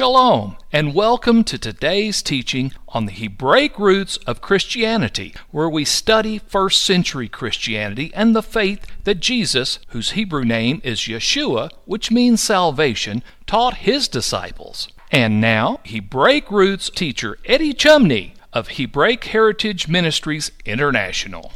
Shalom, and welcome to today's teaching on the Hebraic roots of Christianity, where we study first century Christianity and the faith that Jesus, whose Hebrew name is Yeshua, which means salvation, taught his disciples. And now, Hebraic roots teacher Eddie Chumney of Hebraic Heritage Ministries International.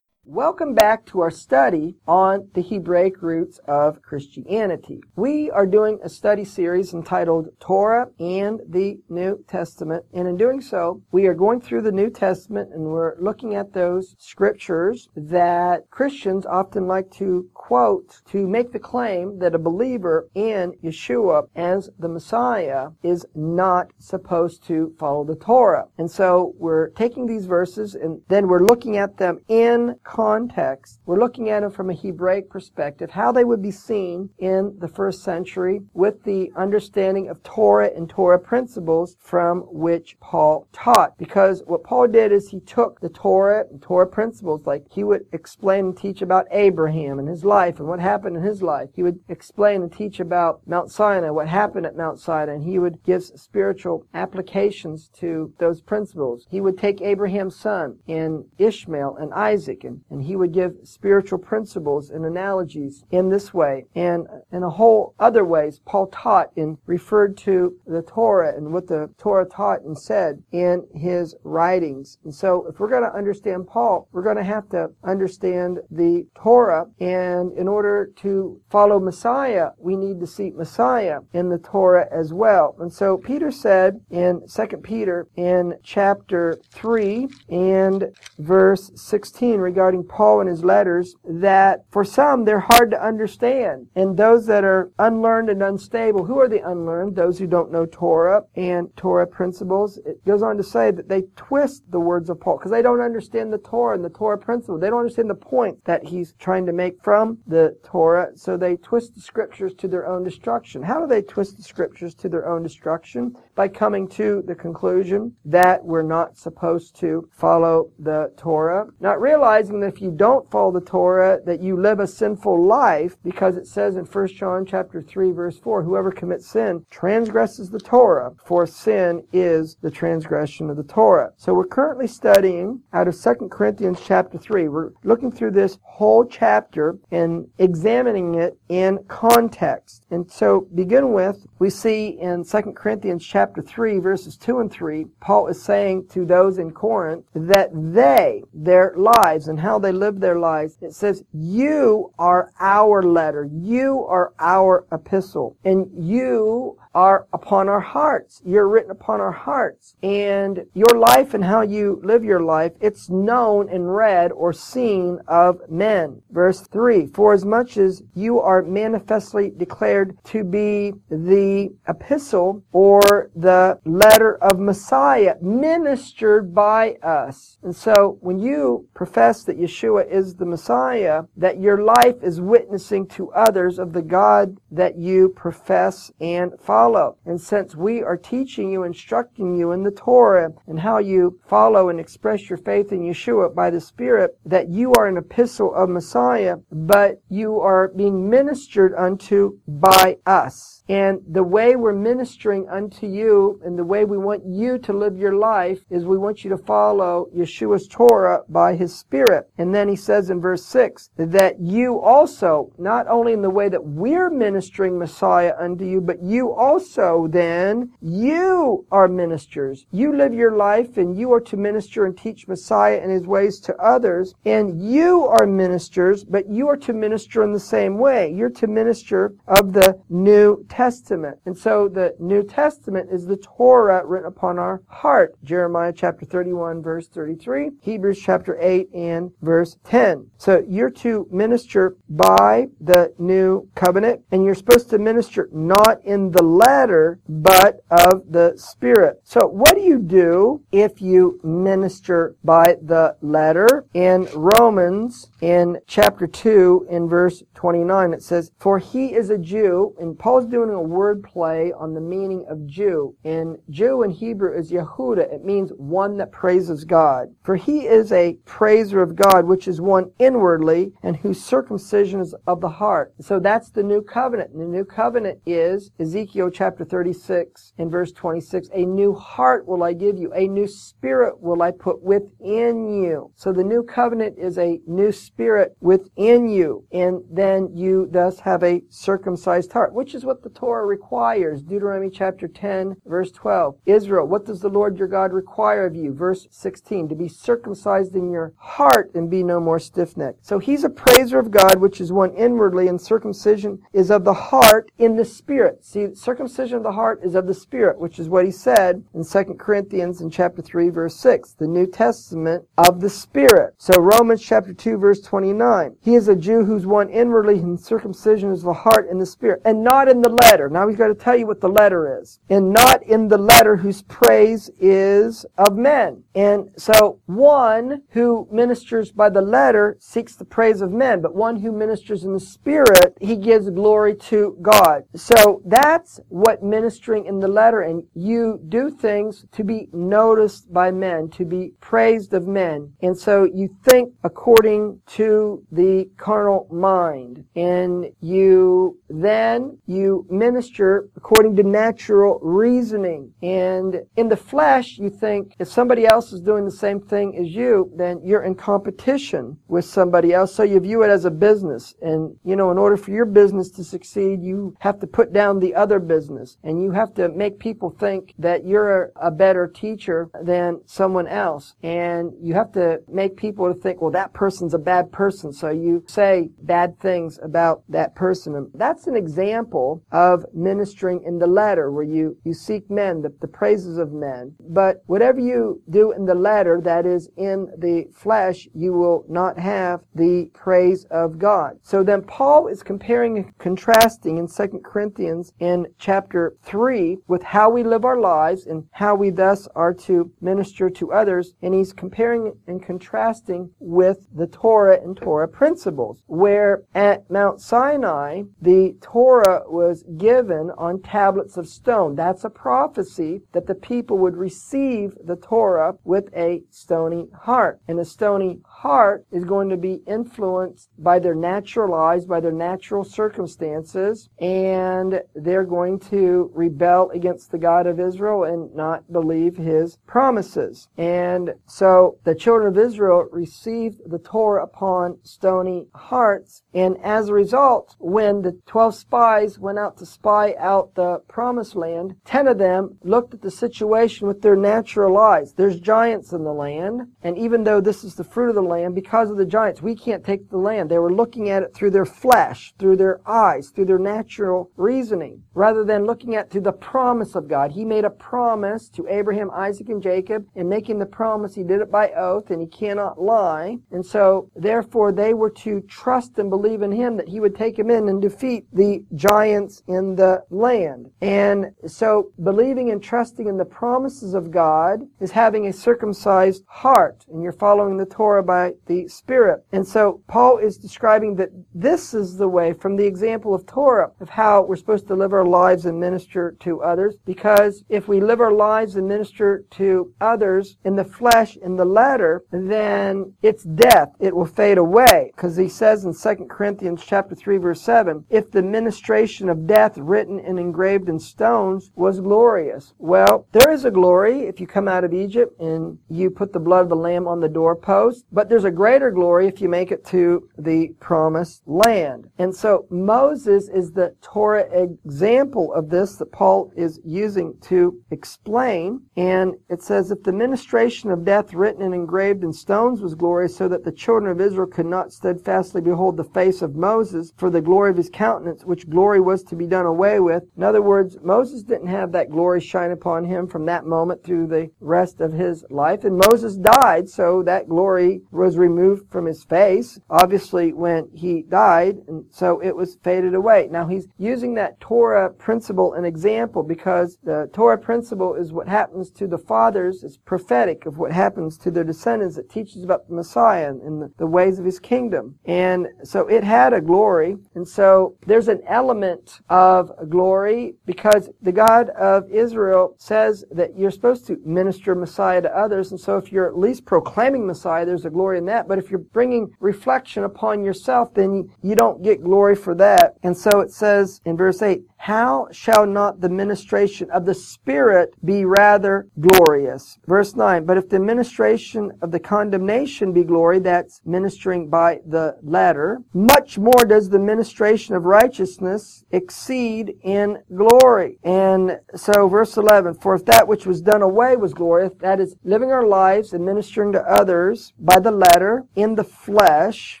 Welcome back to our study on the Hebraic roots of Christianity. We are doing a study series entitled Torah and the New Testament. And in doing so, we are going through the New Testament and we're looking at those scriptures that Christians often like to quote to make the claim that a believer in Yeshua as the Messiah is not supposed to follow the Torah. And so we're taking these verses and then we're looking at them in context. Context, we're looking at them from a Hebraic perspective, how they would be seen in the first century with the understanding of Torah and Torah principles from which Paul taught. Because what Paul did is he took the Torah and Torah principles, like he would explain and teach about Abraham and his life and what happened in his life. He would explain and teach about Mount Sinai, what happened at Mount Sinai, and he would give spiritual applications to those principles. He would take Abraham's son and Ishmael and Isaac and and he would give spiritual principles and analogies in this way. And in a whole other ways, Paul taught and referred to the Torah and what the Torah taught and said in his writings. And so if we're going to understand Paul, we're going to have to understand the Torah. And in order to follow Messiah, we need to see Messiah in the Torah as well. And so Peter said in 2 Peter in chapter 3 and verse 16 regarding Paul in his letters that for some they're hard to understand. And those that are unlearned and unstable, who are the unlearned? Those who don't know Torah and Torah principles. It goes on to say that they twist the words of Paul because they don't understand the Torah and the Torah principle. They don't understand the point that he's trying to make from the Torah. So they twist the scriptures to their own destruction. How do they twist the scriptures to their own destruction? By coming to the conclusion that we're not supposed to follow the Torah, not realizing that if you don't follow the Torah, that you live a sinful life, because it says in 1 John chapter 3, verse 4, whoever commits sin transgresses the Torah, for sin is the transgression of the Torah. So we're currently studying out of 2 Corinthians chapter 3. We're looking through this whole chapter and examining it in context. And so begin with, we see in 2 Corinthians chapter 3, verses 2 and 3, Paul is saying to those in Corinth that they, their lives and how they live their lives. It says, you are our letter. You are our epistle. And you are upon our hearts. You're written upon our hearts. And your life and how you live your life, it's known and read or seen of men. Verse 3, For as much as you are manifestly declared to be the epistle or the letter of Messiah ministered by us. And so when you profess that Yeshua is the Messiah, that your life is witnessing to others of the God that you profess and follow follow. And since we are teaching you, instructing you in the Torah and how you follow and express your faith in Yeshua by the Spirit, that you are an epistle of Messiah, but you are being ministered unto by us. And the way we're ministering unto you and the way we want you to live your life is we want you to follow Yeshua's Torah by His Spirit. And then he says in verse 6 that you also, not only in the way that we're ministering Messiah unto you, but you also then you are ministers. You live your life and you are to minister and teach Messiah and his ways to others. And you are ministers, but you are to minister in the same way. You're to minister of the New Testament. And so the New Testament is the Torah written upon our heart. Jeremiah chapter 31 verse 33, Hebrews chapter 8 and verse 10. So you're to minister by the new covenant and you're supposed to minister not in the letter but of the spirit. So what do you do if you minister by the letter? In Romans in chapter 2 in verse 29 it says, For he is a Jew, and Paul's doing a word play on the meaning of Jew. In Jew in Hebrew is Yehuda. It means one that praises God. For he is a praiser of God, which is one inwardly, and whose circumcision is of the heart. So that's the new covenant. And the new covenant is Ezekiel chapter 36 in verse 26. A new heart will I give you. A new spirit will I put within you. So the new covenant is a new spirit within you. And then you thus have a circumcised heart, which is what the Torah requires. Deuteronomy chapter 10 verse 12. Israel, what does the Lord your God require of you? Verse 16. To be circumcised in your heart and be no more stiff-necked. So he's a praiser of God, which is one inwardly, and circumcision is of the heart in the spirit. See, circumcision of the heart is of the spirit, which is what he said in 2 Corinthians in chapter 3 verse 6. The New Testament of the spirit. So Romans chapter 2 verse 29. He is a Jew who's one inwardly and circumcision is the heart in the spirit and not in the letter. Now he's got to tell you what the letter is. And not in the letter whose praise is of men. And so one who ministers by the letter seeks the praise of men, but one who ministers in the spirit, he gives glory to God. So that's what ministering in the letter and you do things to be noticed by men, to be praised of men. And so you think according to the carnal mind and you then you minister according to natural reasoning. And in the flesh, you think if somebody else is doing the same thing as you, then you're in competition with somebody else. So you view it as a business. And, you know, in order for your business to succeed, you have to put down the other business and you have to make people think that you're a better teacher than someone else. And you have to make people to think, well, that person's a bad person. So you say bad things about that person. And that's an example of ministering in the letter where you, you seek men, the, the praises of men. But whatever you do in the letter, that is in the flesh, you will not have the praise of God. So then Paul is comparing and contrasting in 2 Corinthians in chapter 3 with how we live our lives and how we thus are to minister to others. And he's comparing and contrasting with the Torah and Torah principles, where at Mount Sinai, the Torah was given on tablets of stone. That's a prophecy that the people would receive the Torah with a stony heart. And a stony heart is going to be influenced by their natural lives, by their natural circumstances, and they're going to rebel against the God of Israel and not believe his promises. And so the children of Israel received the Torah upon stony hearts, and as a result, when the 12 spies went out to spy out the promised land, 10 of them looked at the situation with their natural eyes. There's giants in the land, and even though this is the fruit of the land, because of the giants, we can't take the land. They were looking at it through their flesh, through their eyes, through their natural reasoning, rather than looking at through the promise of God. He made a promise to Abraham, Isaac, and Jacob, and making the promise, he did it by oath, and he cannot lie. And so, therefore, they were to trust and believe in him that he would take him in and defeat the giants in the land. And so, believing and trusting in the promises of God is having a circumcised heart, and you're following the Torah by the Spirit. And so, Paul is describing that this is the way from the example of Torah of how we're supposed to live our lives and minister to others. Because if we live our lives and minister to others in the flesh, in the letter, then it's death. It will fade away. Because he says in 2 Corinthians chapter 3 verse 7, if the ministration of death written and engraved in stones was glorious. Well, there is a glory if you come out of Egypt and you put the blood of the lamb on the doorpost, but there's a greater glory if you make it to the promised land. And so Moses is the Torah example of this that Paul is using to explain. And it says, If the ministration of death written and engraved in stones was glorious, so that the children of Israel could not steadfastly behold the face of Moses for the glory of his countenance, which glory was to be done away with. In other words, Moses didn't have that glory shine upon him from that moment through the rest of his life. And Moses died, so that glory was removed from his face, obviously, when he died, and so it was faded away. Now he's using that Torah principle and example because the Torah principle is what happens to the fathers. It's prophetic of what happens to their descendants. It teaches about the Messiah and the, the ways of his kingdom. And so it had a glory. And so there's an element of glory because the God of Israel says that you're supposed to minister Messiah to others. And so if you're at least proclaiming Messiah, there's a glory in that. But if you're bringing reflection upon yourself, then you, you don't get glory for that. And so it says in verse 8, how shall not the ministration of the Spirit be rather glorious? Verse 9, but if the ministration of the condemnation be glory, that's ministering by the letter, much more does the ministration of righteousness exceed in glory. And so verse 11, for if that which was done away was glorious, that is living our lives and ministering to others by the letter in the flesh,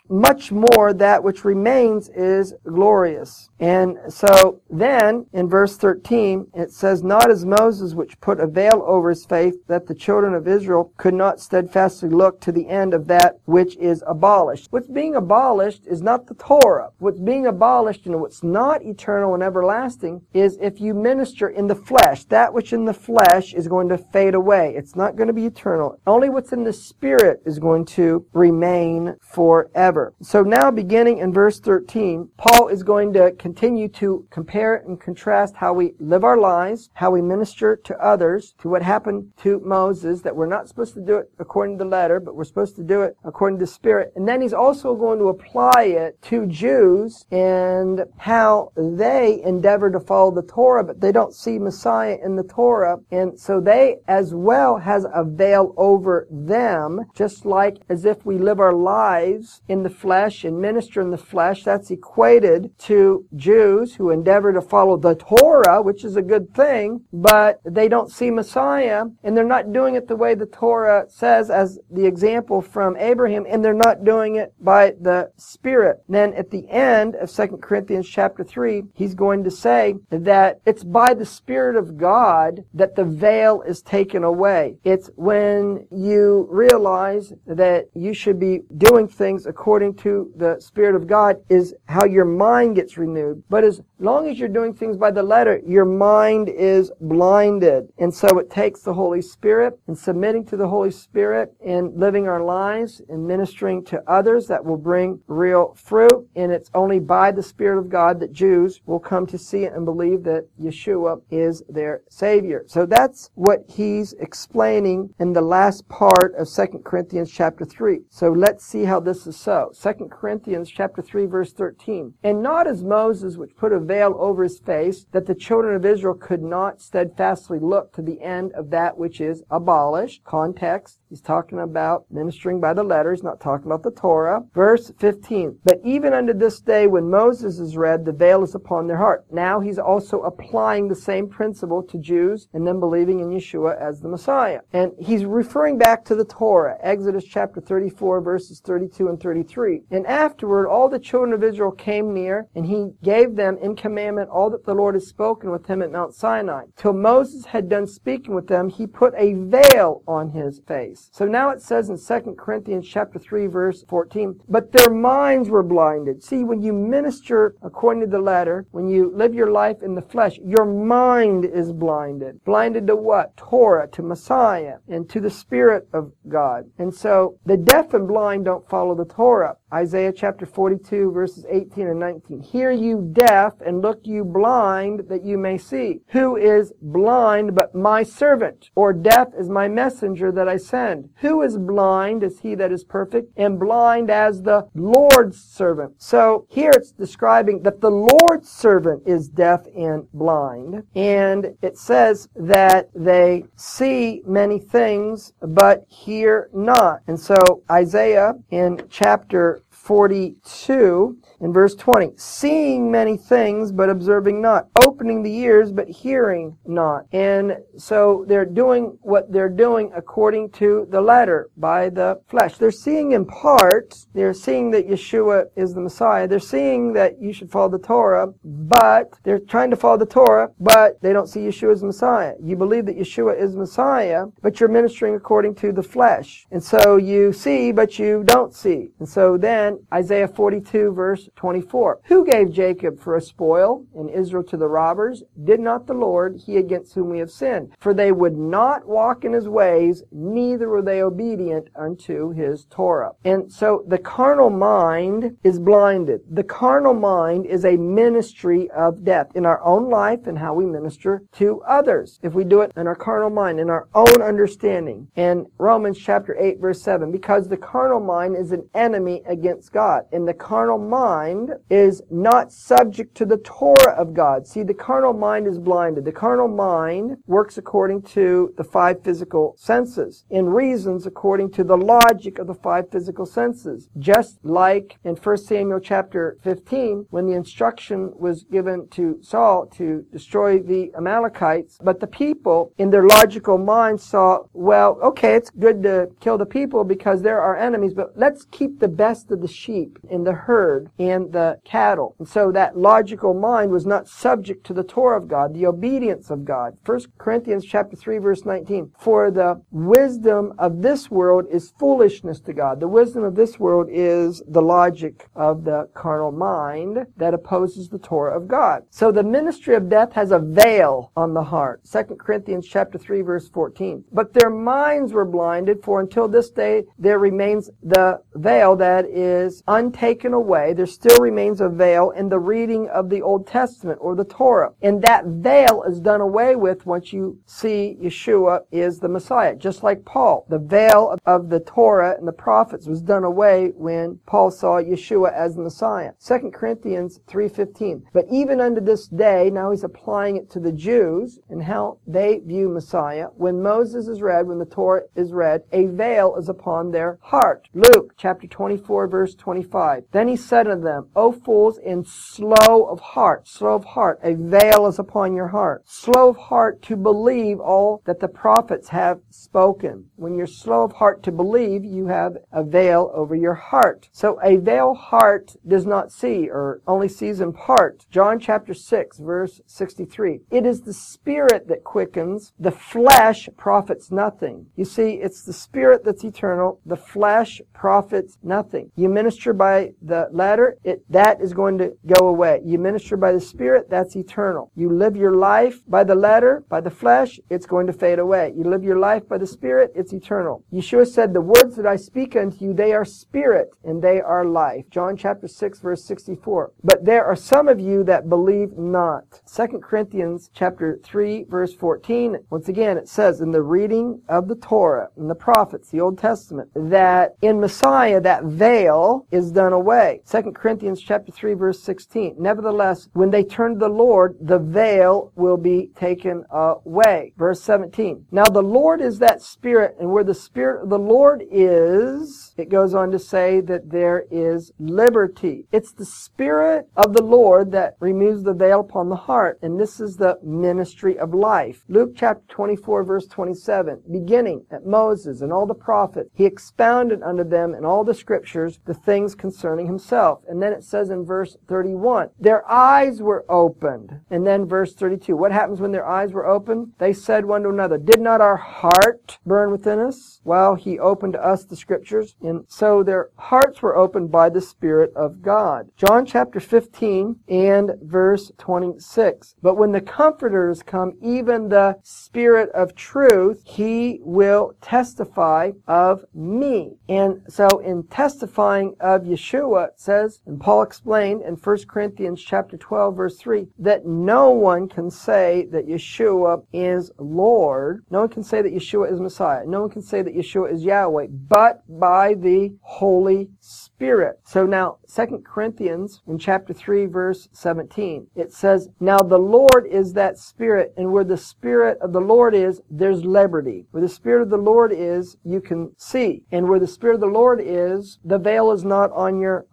much more that which remains is glorious. And so then in verse 13, it says, Not as Moses, which put a veil over his face, that the children of Israel could not steadfastly look to the end of that which is abolished. What's being abolished is not the Torah. What's being abolished and what's not eternal and everlasting is if you minister in the flesh. That which in the flesh is going to fade away. It's not going to be eternal. Only what's in the spirit is going to remain forever. So now beginning in verse 13, Paul is going to continue to compare and contrast how we live our lives, how we minister to others, to what happened to Moses, that we're not supposed to do it according to the letter, but we're supposed to do it according to the Spirit. And then he's also going to apply it to Jews and how they endeavor to follow the Torah, but they don't see Messiah in the Torah. And so they as well has a veil over them, just like as if we live our lives in the flesh and minister in the flesh. That's equated to Jews who endeavor to follow the Torah, which is a good thing, but they don't see Messiah, and they're not doing it the way the Torah says as the example from Abraham, and they're not doing it by the Spirit. Then at the end of 2 Corinthians chapter 3, he's going to say that it's by the Spirit of God that the veil is taken away. It's when you realize that you should be doing things according to the Spirit of God is how your mind gets renewed. But as long as you're doing things by the letter, your mind is blinded. And so it takes the Holy Spirit and submitting to the Holy Spirit and living our lives and ministering to others that will bring real fruit. And it's only by the Spirit of God that Jews will come to see and believe that Yeshua is their Savior. So that's what he's explaining in the last part of 2 Corinthians chapter 3. So let's see how this is so. 2 Corinthians chapter 3 verse 13. And not as Moses, which put a veil over his face, that the children of Israel could not steadfastly look to the end of that which is abolished. Context. He's talking about ministering by the letter. He's not talking about the Torah. Verse 15. But even unto this day when Moses is read, the veil is upon their heart. Now he's also applying the same principle to Jews and them believing in Yeshua as the Messiah. And he's referring back to the Torah. Exodus chapter 34 verses 32 and 33. And afterward all the children of Israel came near and he gave them in commandment all that the Lord had spoken with him at Mount Sinai. Till Moses had done speaking with them, he put a veil on his face. So now it says in 2 Corinthians chapter 3 verse 14, but their minds were blinded. See, when you minister according to the letter, when you live your life in the flesh, your mind is blinded. Blinded to what? Torah, to Messiah, and to the Spirit of God. And so the deaf and blind don't follow the Torah. Isaiah chapter 42 verses 18 and 19. Hear you deaf and look you blind that you may see. Who is blind but my servant? Or deaf is my messenger that I send? Who is blind as he that is perfect and blind as the Lord's servant? So here it's describing that the Lord's servant is deaf and blind. And it says that they see many things but hear not. And so Isaiah in chapter 42 in verse 20. Seeing many things, but observing not. Opening the ears, but hearing not. And so they're doing what they're doing according to the letter, by the flesh. They're seeing in part, they're seeing that Yeshua is the Messiah. They're seeing that you should follow the Torah, but they're trying to follow the Torah, but they don't see Yeshua as Messiah. You believe that Yeshua is Messiah, but you're ministering according to the flesh. And so you see, but you don't see. And so then, Isaiah 42 verse 24. Who gave Jacob for a spoil and Israel to the robbers? Did not the Lord, he against whom we have sinned? For they would not walk in his ways, neither were they obedient unto his Torah. And so the carnal mind is blinded. The carnal mind is a ministry of death in our own life and how we minister to others. If we do it in our carnal mind, in our own understanding. In Romans chapter 8 verse 7, because the carnal mind is an enemy against God. And the carnal mind is not subject to the Torah of God. See, the carnal mind is blinded. The carnal mind works according to the five physical senses and reasons according to the logic of the five physical senses. Just like in 1 Samuel chapter 15, when the instruction was given to Saul to destroy the Amalekites, but the people in their logical mind saw, well, okay, it's good to kill the people because they're our enemies, but let's keep the best of the sheep in the herd and the cattle. And so that logical mind was not subject to the Torah of God, the obedience of God. 1 Corinthians chapter 3 verse 19. For the wisdom of this world is foolishness to God. The wisdom of this world is the logic of the carnal mind that opposes the Torah of God. So the ministry of death has a veil on the heart. 2 Corinthians chapter 3 verse 14. But their minds were blinded, for until this day there remains the veil that is untaken away. There still remains a veil in the reading of the Old Testament or the Torah. And that veil is done away with once you see Yeshua is the Messiah. Just like Paul. The veil of the Torah and the prophets was done away when Paul saw Yeshua as the Messiah. 2 Corinthians 3.15. But even unto this day, now he's applying it to the Jews and how they view Messiah. When Moses is read, when the Torah is read, a veil is upon their heart. Luke chapter 24 verse 25. Then he said unto them, O fools and slow of heart, slow of heart, a veil is upon your heart. Slow of heart to believe all that the prophets have spoken. When you're slow of heart to believe, you have a veil over your heart. So a veil heart does not see or only sees in part. John chapter 6 verse 63. It is the spirit that quickens, the flesh profits nothing. You see, it's the spirit that's eternal, the flesh profits nothing. You minister by the letter, it, that is going to go away. You minister by the spirit, that's eternal. You live your life by the letter, by the flesh, it's going to fade away. You live your life by the spirit, it's eternal. Yeshua said, the words that I speak unto you, they are spirit and they are life. John chapter 6 verse 64. But there are some of you that believe not. 2 Corinthians chapter 3 verse 14. Once again, it says in the reading of the Torah and the prophets, the Old Testament, that in Messiah that veil is done away. 2 Corinthians chapter 3 verse 16. Nevertheless, when they turn to the Lord, the veil will be taken away. Verse 17. Now the Lord is that spirit, and where the spirit of the Lord is, it goes on to say that there is liberty. It's the spirit of the Lord that removes the veil upon the heart, and this is the ministry of life. Luke chapter 24 verse 27. Beginning at Moses and all the prophets, he expounded unto them in all the scriptures the things concerning himself. And then it says in verse 31, their eyes were opened. And then verse 32, what happens when their eyes were opened? They said one to another, did not our heart burn within us while he opened to us the scriptures? And so their hearts were opened by the Spirit of God. John chapter 15 and verse 26. But when the comforters come, even the Spirit of truth, he will testify of me. And so in testifying of Yeshua, it says, and Paul explained in 1 Corinthians chapter 12 verse 3, that no one can say that Yeshua is Lord. No one can say that Yeshua is Messiah. No one can say that that Yeshua is Yahweh, but by the Holy Spirit. So now, 2 Corinthians in chapter 3 verse 17, it says, Now the Lord is that Spirit, and where the Spirit of the Lord is, there's liberty. Where the Spirit of the Lord is, you can see. And where the Spirit of the Lord is, the veil is not on your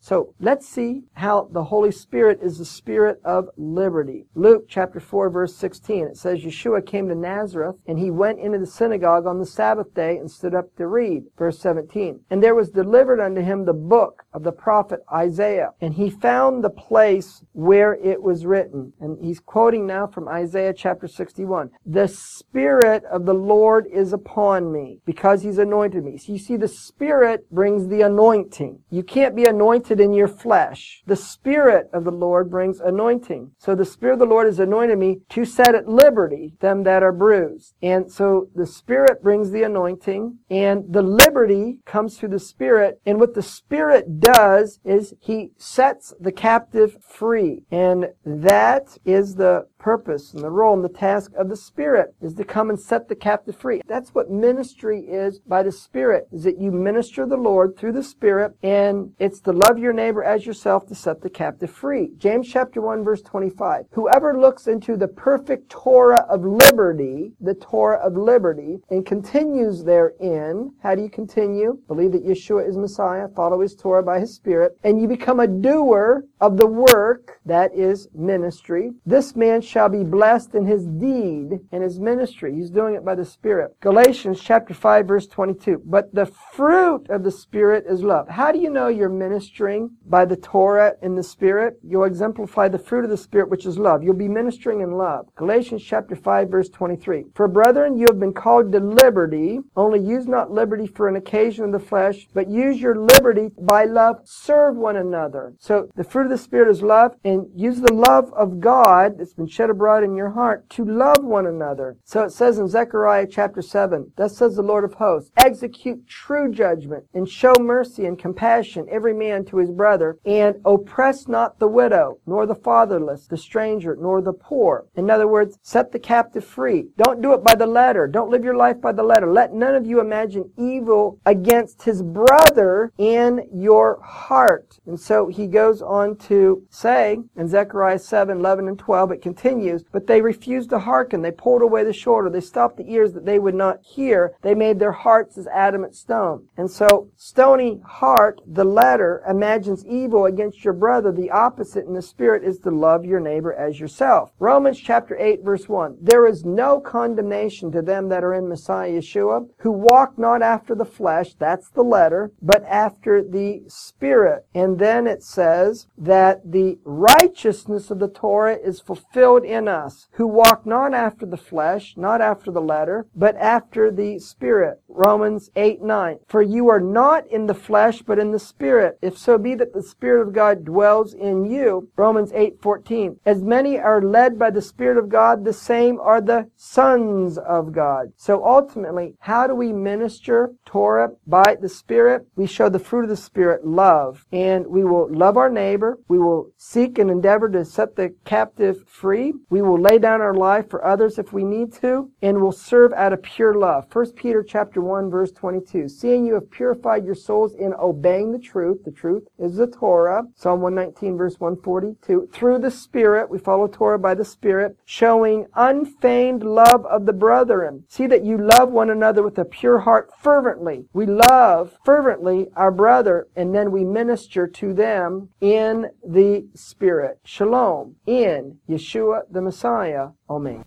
So let's see how the Holy Spirit is the Spirit of liberty. Luke chapter 4 verse 16, it says, Yeshua came to Nazareth, and he went into the synagogue on the Sabbath day and stood up to read. Verse 17. And there was delivered unto him the book of the prophet Isaiah. And he found the place where it was written. And he's quoting now from Isaiah chapter 61. The Spirit of the Lord is upon me because he's anointed me. So you see, the Spirit brings the anointing. You can't be anointed in your flesh. The Spirit of the Lord brings anointing. So the Spirit of the Lord has anointed me to set at liberty them that are bruised. And so the Spirit brings the anointing and the liberty comes through the Spirit. And what the Spirit does is He sets the captive free. And that is the purpose and the role and the task of the Spirit is to come and set the captive free. That's what ministry is by the Spirit, is that you minister the Lord through the Spirit and it's to love your neighbor as yourself to set the captive free. James chapter 1 verse 25. Whoever looks into the perfect Torah of liberty, the Torah of liberty, and continues therein, how do you continue? Believe that Yeshua is Messiah, follow his Torah by his Spirit, and you become a doer of the work that is ministry. This man shall be blessed in his deed and his ministry. He's doing it by the Spirit. Galatians chapter 5 verse 22. But the fruit of the Spirit is love. How do you know you're ministering by the Torah in the Spirit? You'll exemplify the fruit of the Spirit, which is love. You'll be ministering in love. Galatians chapter 5 verse 23. For brethren, you have been called to liberty, only use not liberty for an occasion of the flesh, but use your liberty by love, serve one another. So the fruit of the Spirit is love, and use the love of God that's been shed abroad in your heart to love one another. So it says in Zechariah chapter 7, Thus says the Lord of hosts, execute true judgment and show mercy and compassion every man to his brother and oppress not the widow, nor the fatherless, the stranger, nor the poor. In other words, set the captive free. Don't do it by the letter. Don't live your life by the letter. Let none of you imagine evil against his brother in your heart. And so he goes on to say in Zechariah 7, 11 and 12, it continues but they refused to hearken. They pulled away the shoulder. They stopped the ears that they would not hear. They made their hearts as adamant stone. And so, stony heart, the letter, imagines evil against your brother. The opposite in the spirit is to love your neighbor as yourself. Romans chapter 8 verse 1. There is no condemnation to them that are in Messiah Yeshua, who walk not after the flesh, that's the letter, but after the spirit. And then it says that the righteousness of the Torah is fulfilled in us, who walk not after the flesh, not after the letter, but after the Spirit. Romans 8, 9. For you are not in the flesh, but in the Spirit, if so be that the Spirit of God dwells in you. Romans 8, 14. As many are led by the Spirit of God, the same are the sons of God. So ultimately, how do we minister Torah by the Spirit? We show the fruit of the Spirit, love. And we will love our neighbor. We will seek and endeavor to set the captive free. We will lay down our life for others if we need to, and will serve out of pure love. 1 Peter chapter 1 verse 22. Seeing you have purified your souls in obeying the truth, the truth is the Torah. Psalm 119 verse 142. Through the Spirit, we follow Torah by the Spirit, showing unfeigned love of the brethren. See that you love one another with a pure heart fervently. We love fervently our brother, and then we minister to them in the Spirit. Shalom in Yeshua the Messiah. Amen.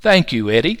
Thank you, Eddie.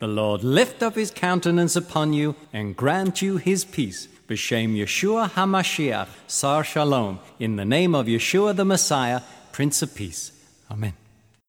The Lord lift up his countenance upon you and grant you his peace. B'Shem Yeshua HaMashiach, Sar Shalom, in the name of Yeshua the Messiah, Prince of Peace. Amen.